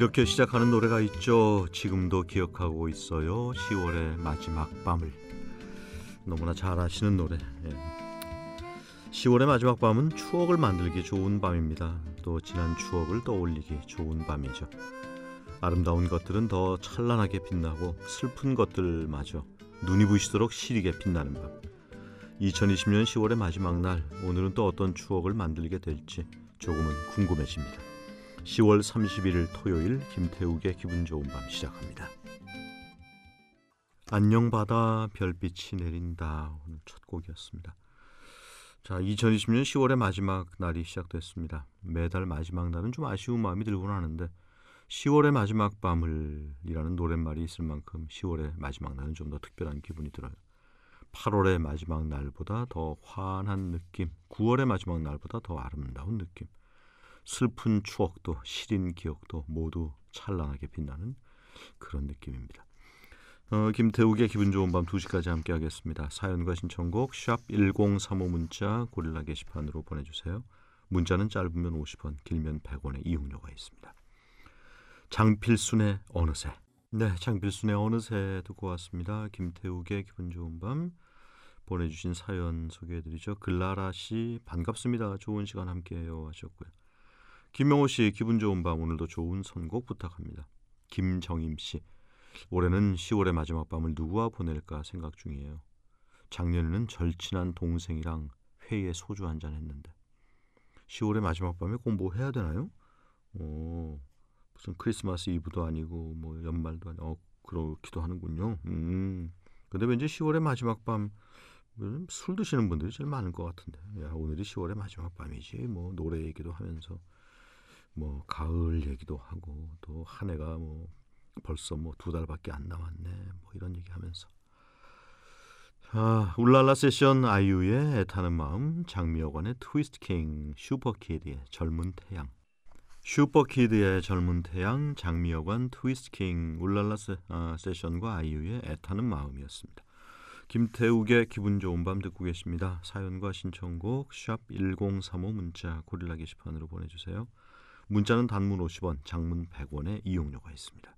이렇게 시작하는 노래가 있죠. 지금도 기억하고 있어요. 10월의 마지막 밤을 너무나 잘 아시는 노래. 예. 10월의 마지막 밤은 추억을 만들기 좋은 밤입니다. 또 지난 추억을 떠올리기 좋은 밤이죠. 아름다운 것들은 더 찬란하게 빛나고 슬픈 것들마저 눈이 부시도록 시리게 빛나는 밤. 2020년 10월의 마지막 날, 오늘은 또 어떤 추억을 만들게 될지 조금은 궁금해집니다. 10월 31일 토요일 김태욱의 기분 좋은 밤 시작합니다. 안녕 바다 별빛이 내린다 오늘 첫 곡이었습니다. 자, 2020년 10월의 마지막 날이 시작됐습니다. 매달 마지막 날은 좀 아쉬운 마음이 들곤 하는데 10월의 마지막 밤을이라는 노랫말이 있을 만큼 10월의 마지막 날은 좀 더 특별한 기분이 들어요. 8월의 마지막 날보다 더 환한 느낌, 9월의 마지막 날보다 더 아름다운 느낌. 슬픈 추억도 시린 기억도 모두 찬란하게 빛나는 그런 느낌입니다. 어, 김태욱의 기분 좋은 밤 2시까지 함께 하겠습니다. 사연과 신청곡 샵1035 문자 고릴라 게시판으로 보내주세요. 문자는 짧으면 50원, 길면 100원의 이용료가 있습니다. 장필순의 어느새 네, 장필순의 어느새 듣고 왔습니다. 김태욱의 기분 좋은 밤 보내주신 사연 소개해드리죠. 글라라 씨 반갑습니다. 좋은 시간 함께해요 하셨고요. 김명호 씨 기분 좋은 밤 오늘도 좋은 선곡 부탁합니다. 김정임 씨 올해는 10월의 마지막 밤을 누구와 보낼까 생각 중이에요. 작년에는 절친한 동생이랑 회의에 소주 한 잔 했는데 10월의 마지막 밤에 꼭 뭐 해야 되나요? 어, 무슨 크리스마스 이브도 아니고 뭐 연말도 아니고 어, 그렇기도 하는군요. 음. 근데 왠지 10월의 마지막 밤 술 드시는 분들이 제일 많은 것 같은데 야 오늘이 10월의 마지막 밤이지 뭐 노래 얘기도 하면서 뭐 가을 얘기도 하고 또 한 해가 뭐 벌써 뭐 두 달밖에 안 남았네 뭐 이런 얘기하면서 아 울랄라 세션 아이유의 애타는 마음 장미여관의 트위스트 킹 슈퍼키드의 젊은 태양 슈퍼키드의 젊은 태양 장미여관 트위스트 킹 울랄라 세, 아, 세션과 아이유의 애타는 마음이었습니다. 김태욱의 기분 좋은 밤 듣고 계십니다. 사연과 신청곡 샵 1035 문자 고릴라 게시판으로 보내주세요. 문자는 단문 50원, 장문 100원의 이용료가 있습니다.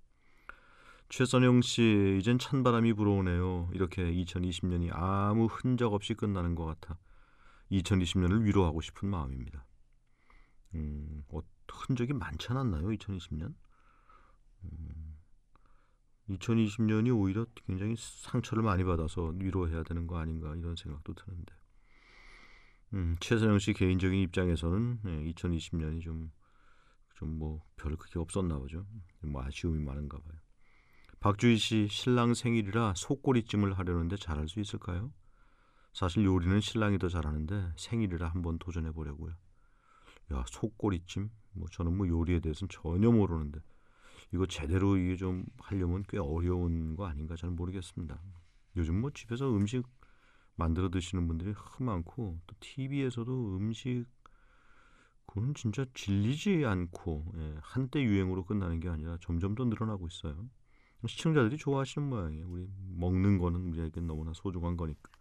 최선영 씨, 이젠 찬바람이 불어오네요. 이렇게 2020년이 아무 흔적 없이 끝나는 것 같아 2020년을 위로하고 싶은 마음입니다. 음, 어, 흔적이 많지 않았나요? 2020년? 음, 2020년이 오히려 굉장히 상처를 많이 받아서 위로해야 되는 거 아닌가 이런 생각도 드는데. 음, 최선영 씨 개인적인 입장에서는 네, 2020년이 좀 좀 뭐별 그게 없었나 보죠. 뭐 아쉬움이 많은가 봐요. 박주희 씨 신랑 생일이라 속꼬리찜을 하려는데 잘할 수 있을까요? 사실 요리는 신랑이 더 잘하는데 생일이라 한번 도전해 보려고요. 야 속꼬리찜? 뭐 저는 뭐 요리에 대해서는 전혀 모르는데 이거 제대로 이게 좀 하려면 꽤 어려운 거 아닌가 잘 모르겠습니다. 요즘 뭐 집에서 음식 만들어 드시는 분들이 많고 또 TV에서도 음식 그건 진짜 질리지 않고 예, 한때 유행으로 끝나는 게 아니라 점점 더 늘어나고 있어요. 시청자들이 좋아하시는 모양이에요. 우리 먹는 거는 우리에게 너무나 소중한 거니까.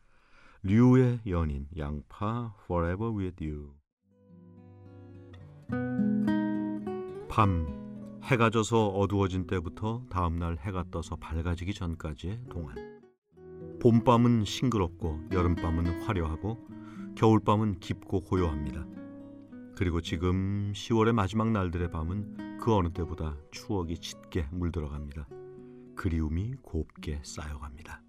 류의 연인 양파 Forever With You 밤 해가 져서 어두워진 때부터 다음날 해가 떠서 밝아지기 전까지의 동안 봄밤은 싱그럽고 여름밤은 화려하고 겨울밤은 깊고 고요합니다. 그리고 지금 10월의 마지막 날들의 밤은 그 어느 때보다 추억이 짙게 물들어갑니다. 그리움이 곱게 쌓여갑니다.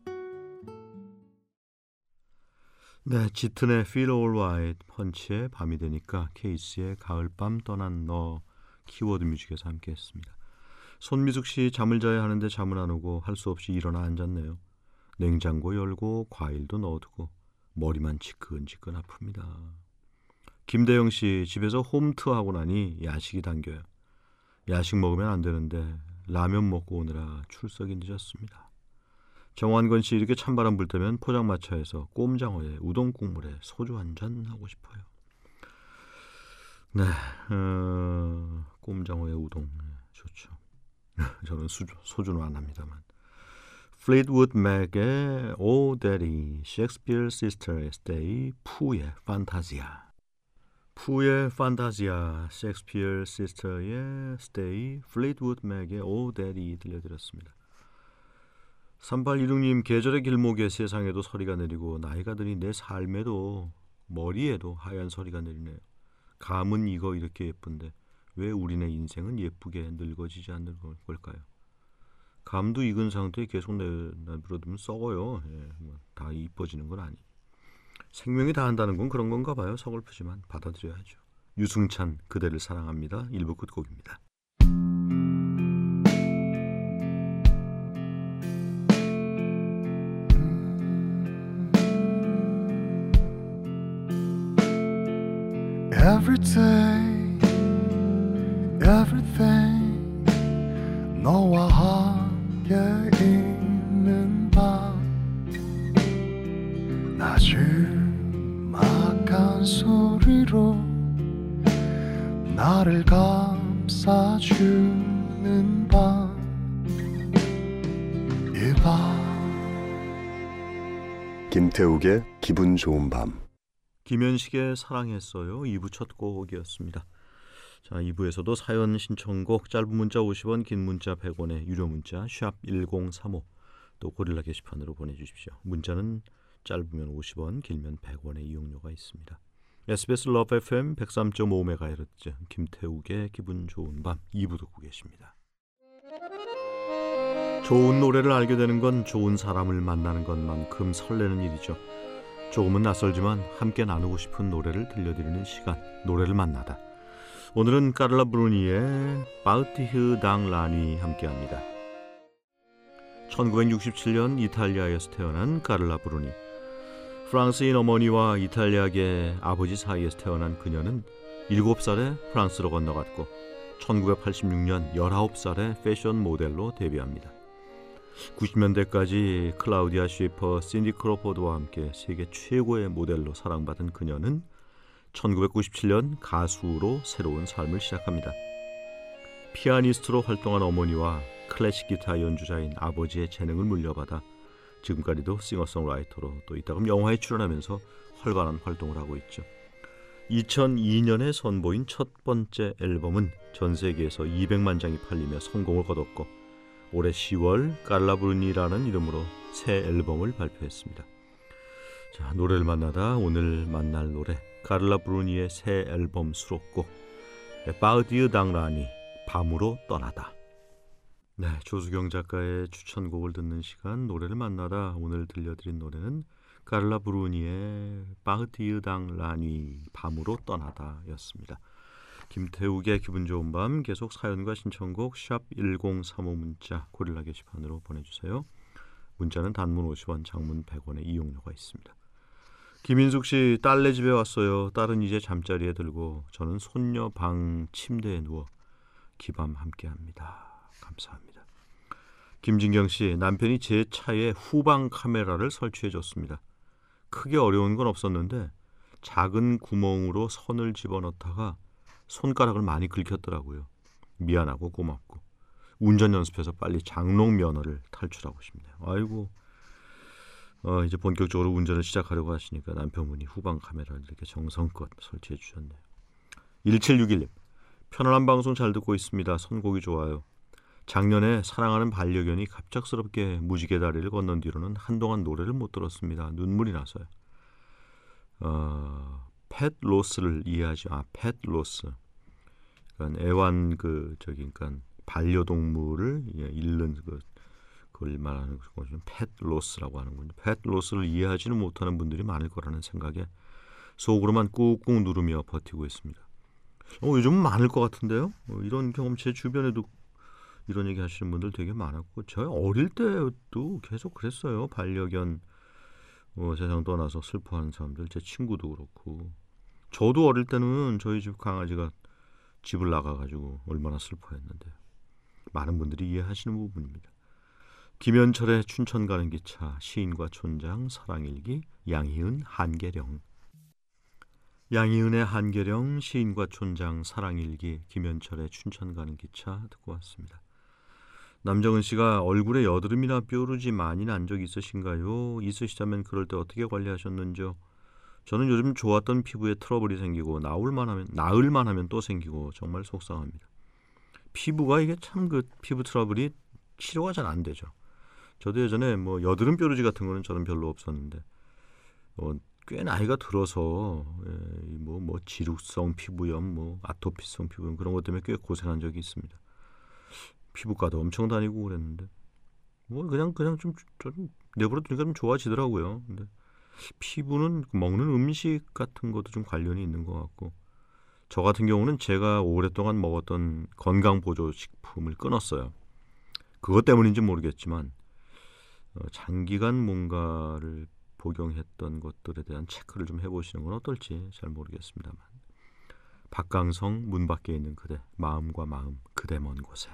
네, 짙은의 Feel Alright 펀치의 밤이 되니까 케이스의 가을밤 떠난 너 키워드 뮤직에서 함께했습니다. 손미숙 씨 잠을 자야 하는데 잠을 안 오고 할 수 없이 일어나 앉았네요. 냉장고 열고 과일도 넣어두고 머리만 지끈지끈 아픕니다. 김대영 씨 집에서 홈트 하고 나니 야식이 당겨요. 야식 먹으면 안 되는데 라면 먹고 오느라 출석이 늦었습니다. 정환건 씨 이렇게 찬바람 불 때면 포장마차에서 꼼장어에 우동 국물에 소주 한 잔 하고 싶어요. 네, 어, 꼼장어에 우동 네, 좋죠. 저는 수주, 소주는 안 합니다만. 플리트우드 맥의 Oh Daddy, 셰익스피어 시스터의 Stay, 푸의 판타지아. 푸의 판타지아, 셰익스피어 시스터의 Stay, 플리트우드 맥의 Oh Daddy 들려드렸습니다. 3816님 계절의 길목에 세상에도 서리가 내리고 나이가 드니 내 삶에도 머리에도 하얀 서리가 내리네요. 감은 이거 이렇게 예쁜데 왜 우리네 인생은 예쁘게 늙어지지 않는 걸까요? 감도 익은 상태에 계속 내버려두면 썩어요. 예, 뭐 다 이뻐지는 건 아니. 생명이 다한다는 건 그런 건가 봐요. 서글프지만 받아들여야죠. 유승찬 그대를 사랑합니다. 일부 끝곡입니다. 너와 함께 김태욱의 기분 좋은 밤 김현식의 사랑했어요. 2부 첫 곡이었습니다. 자, 2부에서도 사연 신청곡 짧은 문자 50원, 긴 문자 100원에 유료 문자 샵 1035 또 고릴라 게시판으로 보내주십시오. 문자는 짧으면 50원, 길면 100원의 이용료가 있습니다. SBS 러브 FM 103.5MHz 김태욱의 기분 좋은 밤 2부 듣고 계십니다. 좋은 노래를 알게 되는 건 좋은 사람을 만나는 것만큼 설레는 일이죠. 조금은 낯설지만 함께 나누고 싶은 노래를 들려드리는 시간 노래를 만나다. 오늘은 까를라 브루니의 Partir dans la nuit 함께합니다. 1967년 이탈리아에서 태어난 까를라 브루니. 프랑스인 어머니와 이탈리아계 아버지 사이에서 태어난 그녀는 7살에 프랑스로 건너갔고 1986년 19살에 패션 모델로 데뷔합니다 90년대까지 클라우디아 쉬퍼, 신디 크로포드와 함께 세계 최고의 모델로 사랑받은 그녀는 1997년 가수로 새로운 삶을 시작합니다. 피아니스트로 활동한 어머니와 클래식 기타 연주자인 아버지의 재능을 물려받아 지금까지도 싱어송라이터로 또 이따금 영화에 출연하면서 활발한 활동을 하고 있죠. 2002년에 선보인 첫 번째 앨범은 전 세계에서 200만 장이 팔리며 성공을 거뒀고 올해 10월 깔라브루니라는 이름으로 새 앨범을 발표했습니다. 자, 노래를 만나다 오늘 만날 노래 카를라 브루니의 새 앨범 수록곡 바우디우 당라니 밤으로 떠나다. 네, 조수경 작가의 추천곡을 듣는 시간 노래를 만나다 오늘 들려드린 노래는 카를라 브루니의 바흐디우 당라니 밤으로 떠나다였습니다. 김태욱의 기분 좋은 밤 계속 사연과 신청곡 샵 1035 문자 고릴라 게시판으로 보내주세요. 문자는 단문 50원, 장문 100원의 이용료가 있습니다. 김인숙 씨 딸네 집에 왔어요. 딸은 이제 잠자리에 들고 저는 손녀 방 침대에 누워 기밤 함께합니다. 감사합니다. 김진경 씨 남편이 제 차에 후방 카메라를 설치해 줬습니다. 크게 어려운 건 없었는데 작은 구멍으로 선을 집어넣다가 손가락을 많이 긁혔더라고요. 미안하고 고맙고 운전 연습해서 빨리 장롱 면허를 탈출하고 싶네요. 아이고 어, 이제 본격적으로 운전을 시작하려고 하시니까 남편분이 후방 카메라를 이렇게 정성껏 설치해 주셨네요. 1761님 편안한 방송 잘 듣고 있습니다. 선곡이 좋아요. 작년에 사랑하는 반려견이 갑작스럽게 무지개 다리를 건넌 뒤로는 한동안 노래를 못 들었습니다. 눈물이 나서요. 어, 펫 로스를 이해하지 아, 펫 로스. 그러니까 애완 그 저기 그러니까 반려동물을 예, 잃는 그 그걸 말하는 것을 펫 로스라고 하는군요. 펫 로스를 이해하지는 못하는 분들이 많을 거라는 생각에 속으로만 꾹꾹 누르며 버티고 있습니다. 어, 요즘 많을 것 같은데요. 어, 이런 경험 제 주변에도 이런 얘기 하시는 분들 되게 많았고 저희 어릴 때도 계속 그랬어요. 반려견 어, 세상 떠나서 슬퍼하는 사람들 제 친구도 그렇고 저도 어릴 때는 저희 집 강아지가 집을 나가가지고 얼마나 슬퍼했는데 많은 분들이 이해하시는 부분입니다. 김현철의 춘천 가는 기차 시인과 촌장 사랑일기 양희은 한계령 양희은의 한계령 시인과 촌장 사랑일기 김현철의 춘천 가는 기차 듣고 왔습니다. 남정은 씨가 얼굴에 여드름이나 뾰루지 많이 난 적 있으신가요? 있으시다면 그럴 때 어떻게 관리하셨는지요? 저는 요즘 좋았던 피부에 트러블이 생기고 나올만 하면 나을만 하면 또 생기고 정말 속상합니다. 피부가 이게 참 그 피부 트러블이 치료가 잘 안 되죠. 저도 예전에 뭐 여드름 뾰루지 같은 거는 저는 별로 없었는데 어, 꽤 나이가 들어서 예, 뭐, 뭐 지루성 피부염, 뭐 아토피성 피부염 그런 것 때문에 꽤 고생한 적이 있습니다. 피부과도 엄청 다니고 그랬는데 뭐 그냥 그냥 좀, 좀 내버려 두니까 좀 좋아지더라고요. 근데 피부는 먹는 음식 같은 것도 좀 관련이 있는 것 같고. 저 같은 경우는 제가 오랫동안 먹었던 건강 보조 식품을 끊었어요. 그것 때문인지 모르겠지만 어, 장기간 뭔가를 복용했던 것들에 대한 체크를 좀 해보시는 건 어떨지 잘 모르겠습니다만. 박강성 문 밖에 있는 그대 마음과 마음 그대 먼 곳에.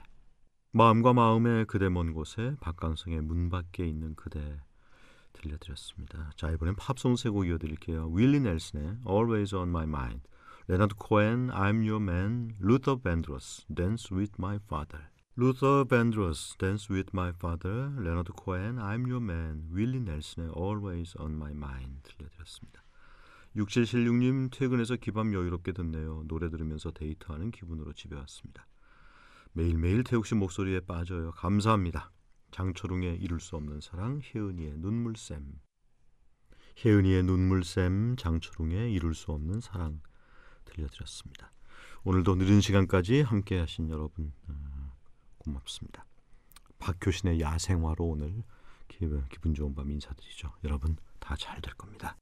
마음과 마음의 그대 먼 곳에 박강성의 문 밖에 있는 그대 들려드렸습니다. 자 이번엔 팝송 세곡 이어드릴게요. 윌리 넬슨의 Always on My Mind 레나드 코엔 I'm Your Man 루터 밴드로스 Dance with My Father 루터 밴드로스 Dance with My Father 레나드 코엔 I'm Your Man 윌리 넬슨의 Always on My Mind 들려드렸습니다. 6776님 퇴근해서 긴 밤 여유롭게 듣네요. 노래 들으면서 데이트하는 기분으로 집에 왔습니다. 매일매일 태욱 씨 목소리에 빠져요. 감사합니다. 장철웅의 이룰 수 없는 사랑, 혜은이의 눈물샘. 혜은이의 눈물샘, 장철웅의 이룰 수 없는 사랑 들려드렸습니다. 오늘도 늦은 시간까지 함께 하신 여러분 어, 고맙습니다. 박효신의 야생화로 오늘 기분, 좋은 밤 인사드리죠. 여러분 다 잘 될 겁니다.